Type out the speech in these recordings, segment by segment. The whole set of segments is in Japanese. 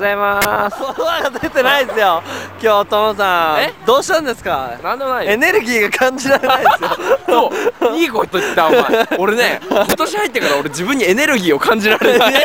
ございます。出てないですよ。今日トモさん。え？どうしたんですか？なんでもないよエネルギーが感じられないですよ。そういいこと言ったお前俺ね今年入ってから俺自分にエネルギーを感じられない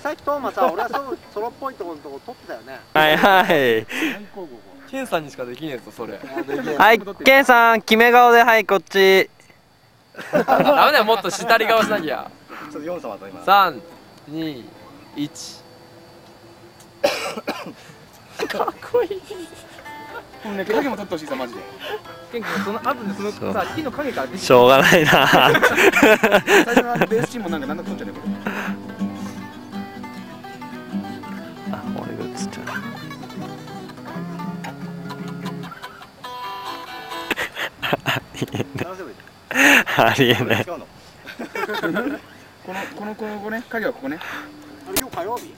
さっきトーマさ俺はソロソロっぽいところのとこ撮ってたよねはいはい。ケンさんにしかできねえぞそれ。はい、ケンさん、決め顔で、はい、こっち。ダメだよもっと下り顔しなきゃ。ちょっと4様と今三二一。かっこいいもうね影も撮ってほしいさマジでケン君その後でそのそうさ木の影から出てしょうがないな。最初のベースチームもなんかなんだか撮っちゃうねこれあ、俺が映っちゃう。ありえない。今日のこのこのこのここね影はここねあれ今日火曜日？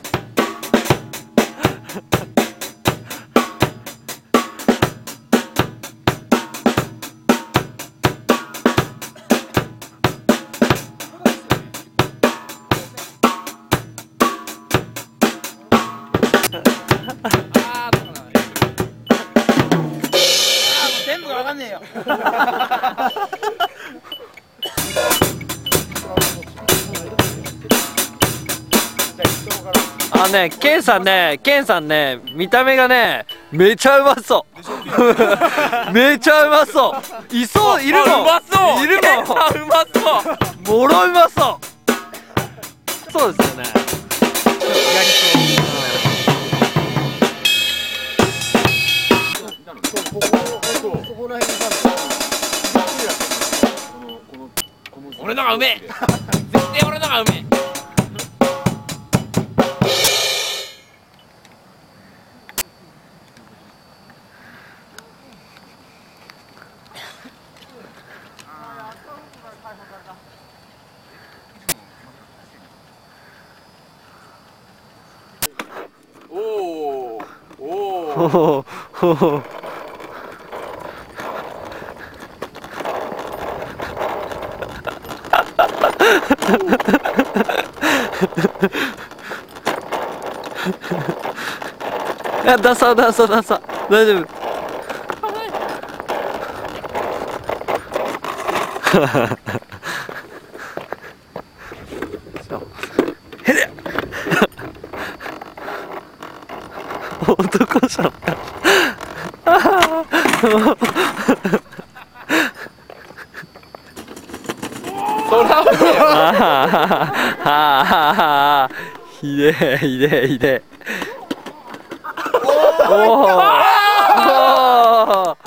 あのね、ケンさんね、ケンさんね、見た目がね、めちゃうまそう。めちゃうまそう。いそう、いるもん。うまそういるケンさんうまそうもろうまそう。そうですよね。俺のがうめえ。絶対俺のがうめえ。おおおおほほほほいや、ダサダサダサ。大丈夫。へれ男じゃんああひでえひでえひでえおお